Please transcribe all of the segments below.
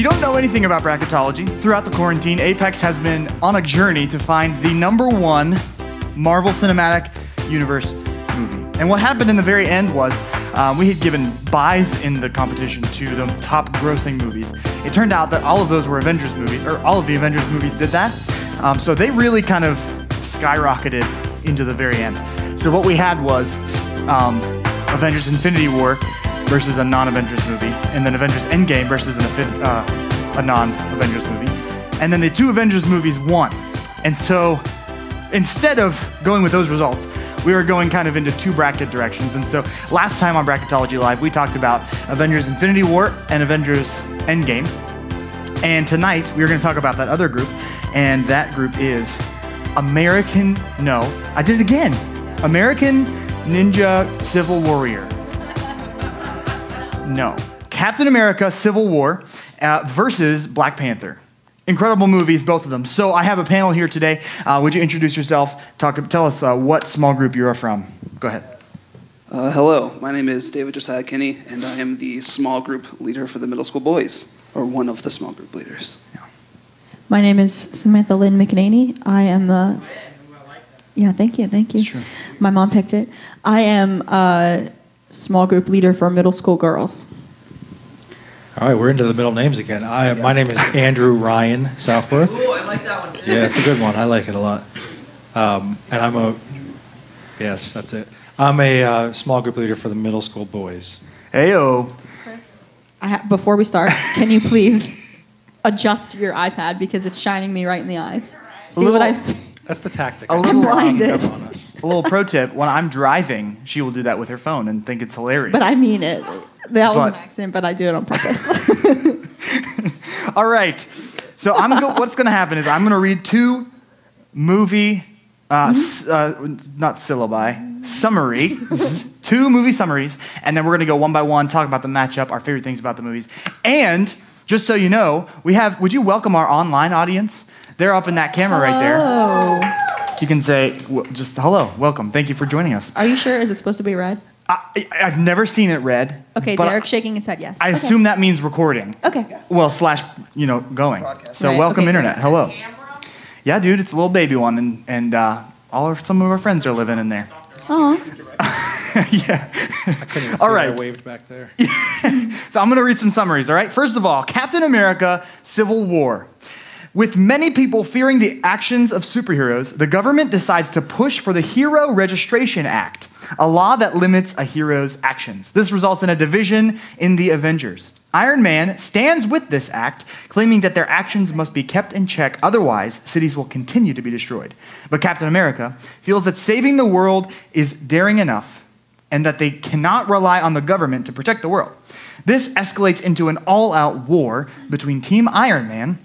you don't know anything about bracketology, throughout the quarantine, Apex has been on a journey to find the number one Marvel Cinematic Universe movie. And what happened in the very end was um, we had given buys in the competition to the top grossing movies. It turned out that all of those were Avengers movies, or all of the Avengers movies did that. Um, so they really kind of skyrocketed into the very end. So what we had was um, Avengers Infinity War versus a non-Avengers movie, and then Avengers Endgame versus an, uh, a non-Avengers movie. And then the two Avengers movies won. And so instead of going with those results, we were going kind of into two bracket directions. And so last time on Bracketology Live, we talked about Avengers Infinity War and Avengers Endgame. And tonight, we are going to talk about that other group, and that group is American, no, I did it again. American Ninja Civil Warrior. No. Captain America Civil War uh, versus Black Panther. Incredible movies, both of them. So I have a panel here today. Uh, would you introduce yourself? Talk, tell us uh, what small group you are from. Go ahead. Uh, hello, my name is David Josiah Kinney, and I am the small group leader for the middle school boys, or one of the small group leaders. Yeah. My name is Samantha Lynn McNaney. I am the. Yeah, thank you, thank you. Sure. My mom picked it. I am a small group leader for middle school girls. All right, we're into the middle names again. I, my name is Andrew Ryan Southworth. Oh, I like that one. Yeah, it's a good one. I like it a lot. Um, and I'm a, yes, that's it. I'm a uh, small group leader for the middle school boys. Heyo. Chris, I ha- before we start, can you please adjust your iPad because it's shining me right in the eyes? See little- what I'm saying? That's the tactic. A I little- think we're on- blinded. Come on us. A little pro tip: When I'm driving, she will do that with her phone and think it's hilarious. But I mean it. That was But- an accident, but I do it on purpose. All right. So I'm go- what's going to happen is I'm going to read two movie, uh, s- uh, not syllabi, summary, two movie summaries, and then we're going to go one by one, talk about the matchup, our favorite things about the movies, and just so you know, we have. Would you welcome our online audience? They're up in that camera right there. You can say w- just hello, welcome, thank you for joining us. Are you sure? Is it supposed to be red? I, I've never seen it red. Okay, but Derek shaking his head yes. I Okay. assume that means recording. Okay. Well, slash, you know, going. So Right, welcome, okay, internet. Hello. Yeah, dude, it's a little baby one, and and uh, all of some of our friends are living in there. Aw. yeah. Couldn't even All see right. I waved back there. So I'm going to read some summaries. All right. First of all, Captain America: Civil War. With many people fearing the actions of superheroes, the government decides to push for the Hero Registration Act, a law that limits a hero's actions. This results in a division in the Avengers. Iron Man stands with this act, claiming that their actions must be kept in check, otherwise, cities will continue to be destroyed. But Captain America feels that saving the world is daring enough and that they cannot rely on the government to protect the world. This escalates into an all out war between Team Iron Man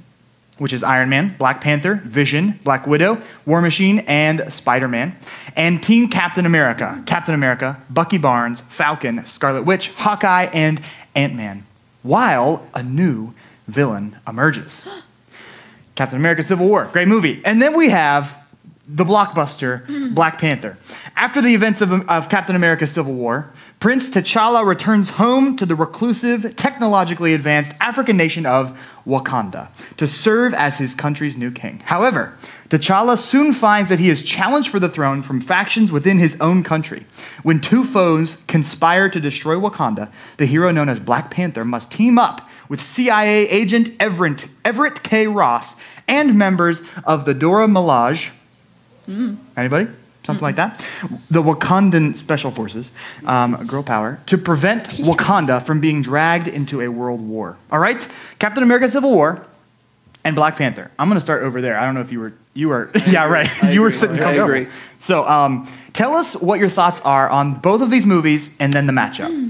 which is Iron Man, Black Panther, Vision, Black Widow, War Machine, and Spider Man, and Team Captain America, Captain America, Bucky Barnes, Falcon, Scarlet Witch, Hawkeye, and Ant Man, while a new villain emerges. Captain America Civil War, great movie. And then we have the blockbuster mm. Black Panther. After the events of, of Captain America Civil War, Prince T'Challa returns home to the reclusive, technologically advanced African nation of Wakanda to serve as his country's new king. However, T'Challa soon finds that he is challenged for the throne from factions within his own country. When two foes conspire to destroy Wakanda, the hero known as Black Panther must team up with CIA agent Everett, Everett K. Ross and members of the Dora Milaje. Mm. Anybody? Something like that. The Wakandan Special Forces, um, girl power, to prevent Wakanda from being dragged into a world war. All right? Captain America Civil War and Black Panther. I'm going to start over there. I don't know if you were, you were, yeah, right. You were agree. sitting I comfortable. agree. So um, tell us what your thoughts are on both of these movies and then the matchup.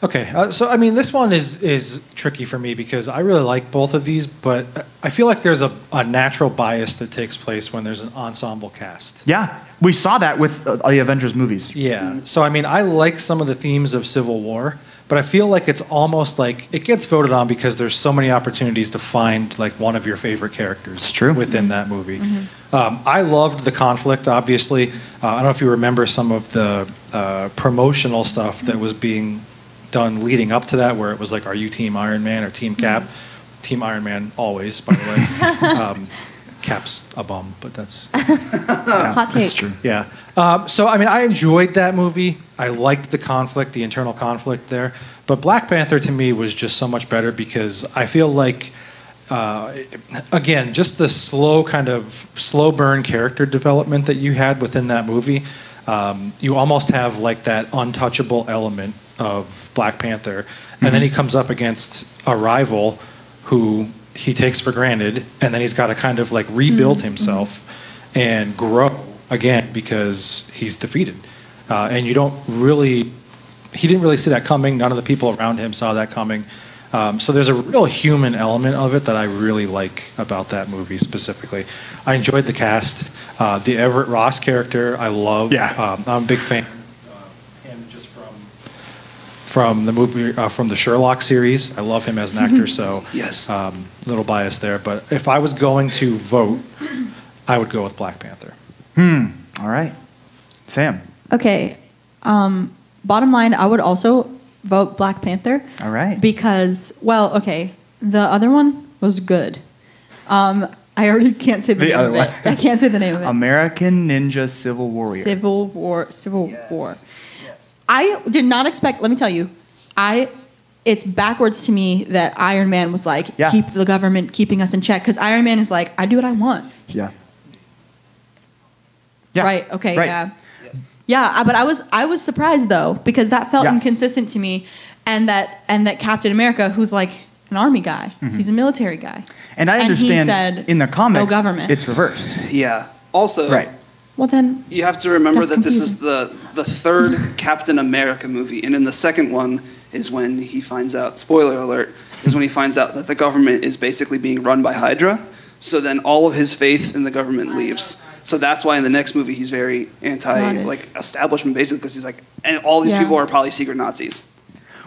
Okay, uh, so I mean, this one is is tricky for me because I really like both of these, but I feel like there's a, a natural bias that takes place when there's an ensemble cast. Yeah, we saw that with uh, the Avengers movies. Yeah. So I mean, I like some of the themes of Civil War, but I feel like it's almost like it gets voted on because there's so many opportunities to find like one of your favorite characters. It's true. within that movie. Um, I loved the conflict. Obviously, uh, I don't know if you remember some of the uh, promotional stuff that was being done leading up to that, where it was like, "Are you Team Iron Man or Team Cap?" Team Iron Man always, by the way. um, Cap's a bum, but that's Hot take. That's true. yeah. Um, so I mean, I enjoyed that movie. I liked the conflict, the internal conflict there. But Black Panther to me was just so much better because I feel like, uh, again, just the slow kind of slow burn character development that you had within that movie. Um, you almost have like that untouchable element of Black Panther, and then he comes up against a rival who he takes for granted, and then he's got to kind of like rebuild himself and grow again because he's defeated. Uh, and you don't really, he didn't really see that coming. None of the people around him saw that coming. Um, so there's a real human element of it that I really like about that movie specifically. I enjoyed the cast. Uh, the Everett Ross character, I love. Yeah. Um, I'm a big fan. Uh, him just from from the movie uh, from the Sherlock series. I love him as an actor. So Yes. um, little bias there. But if I was going to vote, I would go with Black Panther. Hmm. All right. Sam. Okay. Um, bottom line, I would also vote Black Panther. All right. Because, well, okay, the other one was good. Um, I already can't say the, The name other of it. one. I can't say the name of it. American Ninja Civil Warrior. Civil War. Civil War. Yes. I did not expect. Let me tell you, I. It's backwards to me that Iron Man was like, Yeah. keep the government keeping us in check. Because Iron Man is like, I do what I want. yeah. Yeah. Right. Okay. Right. Yeah. Yes. Yeah. But I was I was surprised though because that felt Yeah. inconsistent to me, and that and that Captain America, who's like an army guy, mm-hmm. he's a military guy, And I And he understand said, in the comics, "No government." it's reversed. Yeah. Also, Right. Well then you have to remember That's that this is the, the third Captain America movie. And in the second one is when he finds out, spoiler alert, is when he finds out that the government is basically being run by Hydra. So then all of his faith in the government leaves. So that's why in the next movie he's very anti like establishment basically because he's like and all these Yeah. people are probably secret Nazis.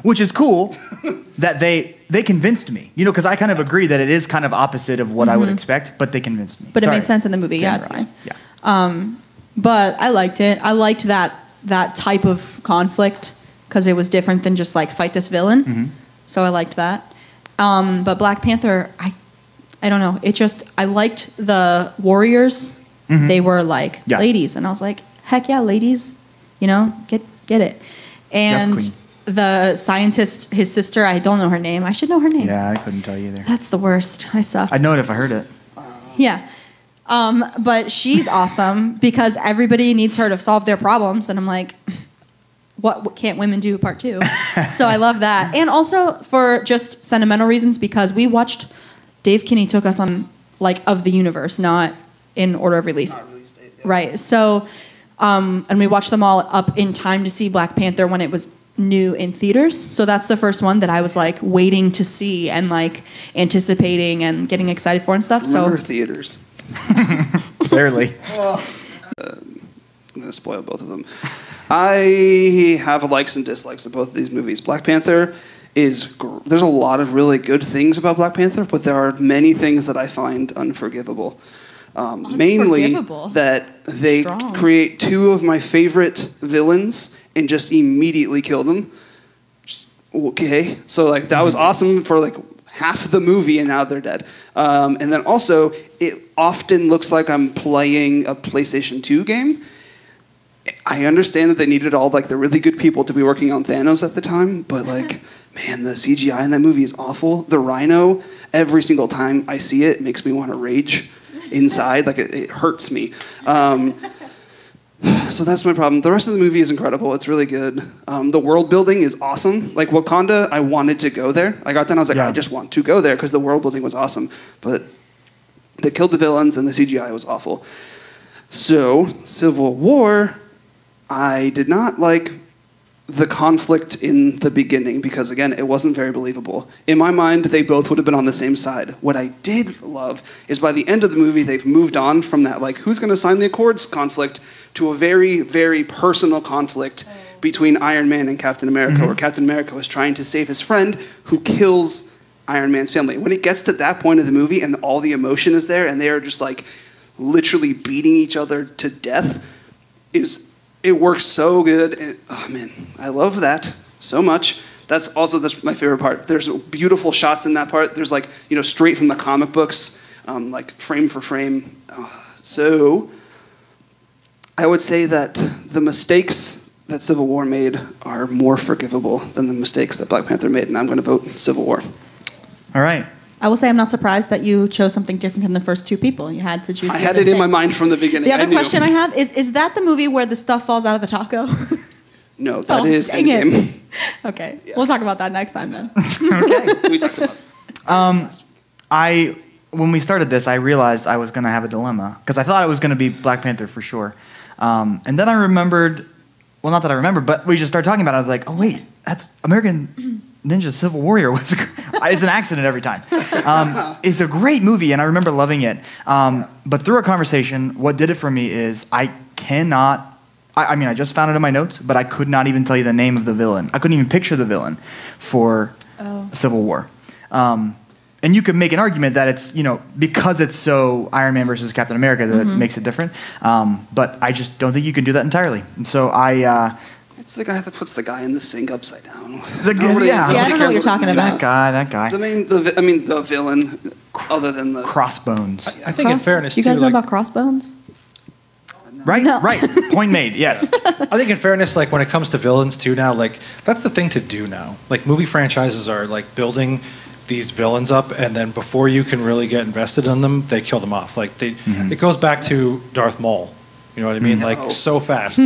Which is cool that they they convinced me. You know, because I kind of agree that it is kind of opposite of what I would expect, but they convinced me. Mm-hmm. But it made sense in the movie. Yeah, it's interrupt. fine. Yeah. But I liked it. I liked that that type of conflict because it was different than just like fight this villain. Mm-hmm. So I liked that. Um, but Black Panther, I I don't know. It just I liked the warriors. They were like Mm-hmm. Yeah. ladies, and I was like, heck yeah, ladies. You know, get get it. And the scientist, his sister, I don't know her name. I should know her name. Yeah, I couldn't tell you either. That's the worst. I suck. I'd know it if I heard it. Yeah. Um, but she's awesome because everybody needs her to solve their problems. And I'm like, what, what can't women do part two? so I love that. And also for just sentimental reasons because we watched Dave Kinney took us on like of the universe, not in order of release. Not release date, yeah. Right. So, um, and we watched them all up in time to see Black Panther when it was new in theaters. So that's the first one that I was like waiting to see and like anticipating and getting excited for and stuff. Remember so theaters. Barely. I'm going to spoil both of them. I have likes and dislikes of both of these movies. Black Panther is gr- there's a lot of really good things about Black Panther, but there are many things that I find unforgivable. Um, mainly that they Strong. create two of my favorite villains and just immediately kill them. Just, okay, so like that was awesome for like half the movie, and now they're dead. Um, and then also, it often looks like I'm playing a PlayStation 2 game. I understand that they needed all like the really good people to be working on Thanos at the time, but like, man, the CGI in that movie is awful. The Rhino, every single time I see it, makes me want to rage inside. Like it, it hurts me. Um, so that's my problem. The rest of the movie is incredible. It's really good. Um, the world building is awesome. Like Wakanda, I wanted to go there. I got there and I was like, Yeah. I just want to go there because the world building was awesome. But they killed the villains and the CGI was awful. So, Civil War, I did not like the conflict in the beginning because, again, it wasn't very believable. In my mind, they both would have been on the same side. What I did love is by the end of the movie, they've moved on from that, like, who's going to sign the Accords conflict to a very, very personal conflict between Iron Man and Captain America, mm-hmm. where Captain America was trying to save his friend who kills Iron Man's family. When it gets to that point of the movie and all the emotion is there and they are just like literally beating each other to death, is it works so good. And oh man, I love that so much. That's also my favorite part. There's beautiful shots in that part. There's like you know straight from the comic books, um, like frame for frame. Uh, so I would say that the mistakes that Civil War made are more forgivable than the mistakes that Black Panther made, and I'm going to vote Civil War. All right. I will say I'm not surprised that you chose something different than the first two people. You had to choose. I the had other it in my mind from the beginning. The other I question I have is: Is that the movie where the stuff falls out of the taco? No, that Oh, is dang Endgame. it. okay, we'll talk about that next time then. Okay. we talked about. Um, I when we started this, I realized I was going to have a dilemma because I thought it was going to be Black Panther for sure, um, and then I remembered. Well, not that I remember, but we just started talking about. it. I was like, oh wait, that's American Ninja Civil Warrior. Was it's an accident every time. Um, it's a great movie, and I remember loving it. Um, but through a conversation, what did it for me is I cannot. I, I mean, I just found it in my notes, but I could not even tell you the name of the villain. I couldn't even picture the villain for Oh. Civil War. Um, and you could make an argument that it's, you know, because it's so Iron Man versus Captain America that Mm-hmm. it makes it different. Um, but I just don't think you can do that entirely. And so I, uh, It's the guy that puts the guy in the sink upside down. The guy- Nobody- yeah. See, I nobody don't know what cares you're talking his about. name that is. guy, that guy, The main, the vi- I mean, the villain, other than the crossbones. I think in Cross- fairness, you guys too, know like, about crossbones? right, No. right. Point made. Yes. I think in fairness, like when it comes to villains too now, like that's the thing to do now. Like movie franchises are like building these villains up, and then before you can really get invested in them, they kill them off. Like they, Mm-hmm. it goes back to Darth Maul. You know what I mean? No. Like so fast,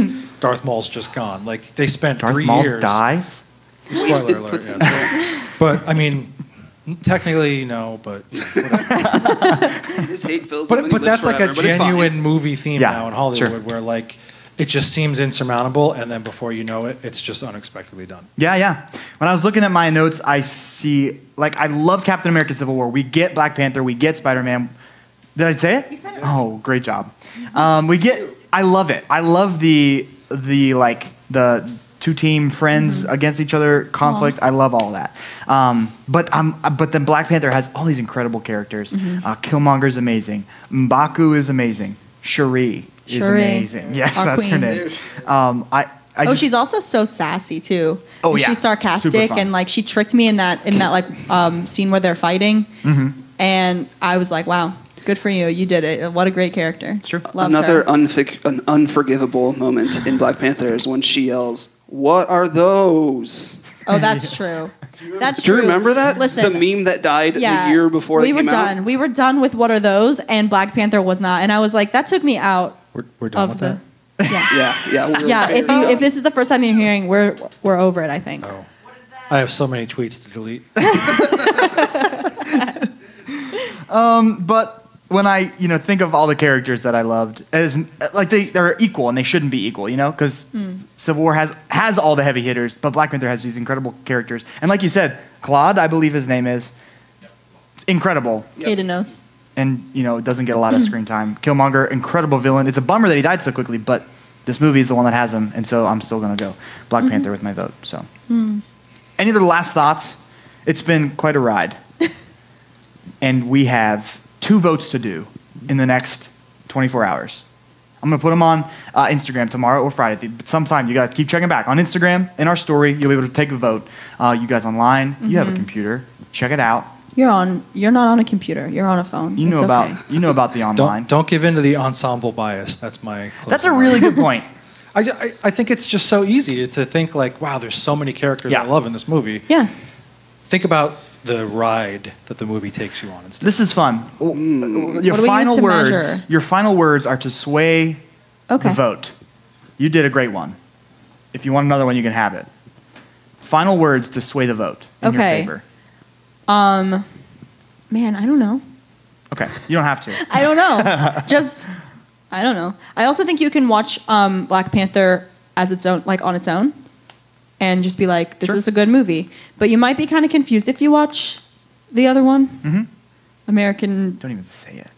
Darth Maul's just gone. Like they spent Darth three Maul years. dies. wasted Spoiler alert. potential. yes. but I mean, technically no, but His hate fills but but lives that's like a forever, but it's fine. genuine movie theme Yeah, now in Hollywood, sure. where like it just seems insurmountable, and then before you know it, it's just unexpectedly done. Yeah, yeah. When I was looking at my notes, I see like I love Captain America: Civil War. We get Black Panther. We get Spider Man. Did I say it? You said it Oh, great job. Um, we get. I love it. I love the the like the two team friends against each other conflict. I love all that. Um, but um, but then Black Panther has all these incredible characters. Uh, is amazing. Mbaku is amazing. Shuri is amazing. Yes, Our that's her name. Um, I. I oh, just- she's also so sassy too. Oh, And yeah. she's sarcastic and like she tricked me in that in that like um, scene where they're fighting, Mm-hmm. and I was like, wow, good for you, you did it. What a great character. True. Loved Another unfic- an unforgivable moment in Black Panther is when she yells, "What are those?" oh, that's true. That's Do you true. remember that? Listen, the meme that died yeah, the year before we it were came done. out. We were done with what are those, and Black Panther was not. And I was like, that took me out We're, we're done of with the. that. Yeah. Yeah, yeah, we're Yeah, if you if this is the first time you're hearing, we're we're over it. I think. Oh. I have so many tweets to delete. Um, but when I you know think of all the characters that I loved as like they they're equal and they shouldn't be equal, you know, because Hmm. Civil War has has all the heavy hitters, but Black Panther has these incredible characters. And like you said, Claude, I believe his name is incredible, Aiden knows. and you know doesn't get a lot Hmm. of screen time. Killmonger, incredible villain. It's a bummer that he died so quickly, but this movie is the one that has him, and so I'm still gonna go Black Mm-hmm. Panther with my vote. So, Hmm. any other last thoughts? It's been quite a ride and we have two votes to do in the next 24 hours. I'm gonna put them on uh, Instagram tomorrow or Friday. But sometime you gotta keep checking back on Instagram in our story. You'll be able to take a vote. Uh, you guys online, you Mm-hmm. have a computer. Check it out. You're on. You're not on a computer. You're on a phone. You know It's about okay. you know about the online. Don't don't give in to the ensemble bias. That's my. That's a closing really good point. I, I, I think it's just so easy to think like, wow, there's so many characters Yeah. I love in this movie. Yeah. Think about the ride that the movie takes you on instead. This is fun. Your What do we use final to words. measure? Your final words are to sway Okay. the vote. You did a great one. If you want another one, you can have it. Final words to sway the vote in your Okay. favor. Um, man, I don't know. Okay, you don't have to. I don't know. Just, I don't know. I also think you can watch um, Black Panther as its own, like on its own, and just be like, "This Sure. is a good movie." But you might be kind of confused if you watch the other one, Mm-hmm. American. Don't even say it.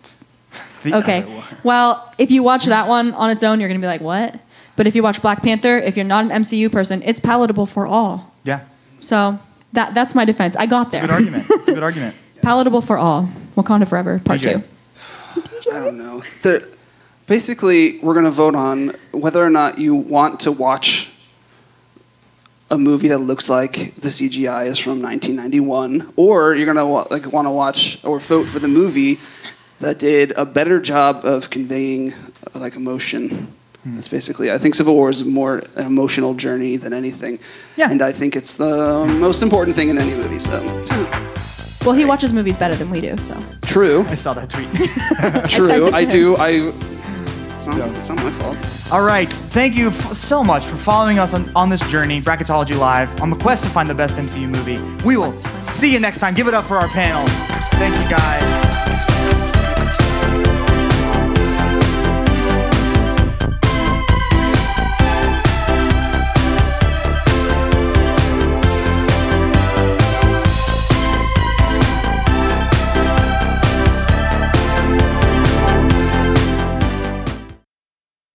The Okay. other one. Well, if you watch that one on its own, you're gonna be like, "What?" But if you watch Black Panther, if you're not an MCU person, it's palatable for all. Yeah. So that that's my defense. I got there. Good argument. It's a good argument. Palatable for all. Wakanda forever. Part DJ. two. I don't know. There, basically, we're going to vote on whether or not you want to watch a movie that looks like the CGI is from 1991, or you're gonna wa- like want to watch or vote for the movie that did a better job of conveying uh, like emotion. That's basically. I think Civil War is more an emotional journey than anything. Yeah. And I think it's the most important thing in any movie. So Well, he watches movies better than we do, so. true, I saw that tweet. true. it I do. I. It's not. It's not my fault. All right. Thank you f- so much for following us on, on this journey, Bracketology Live, on the quest to find the best MCU movie. We will Quest to find- see you next time. Give it up for our panel. Thank you, guys.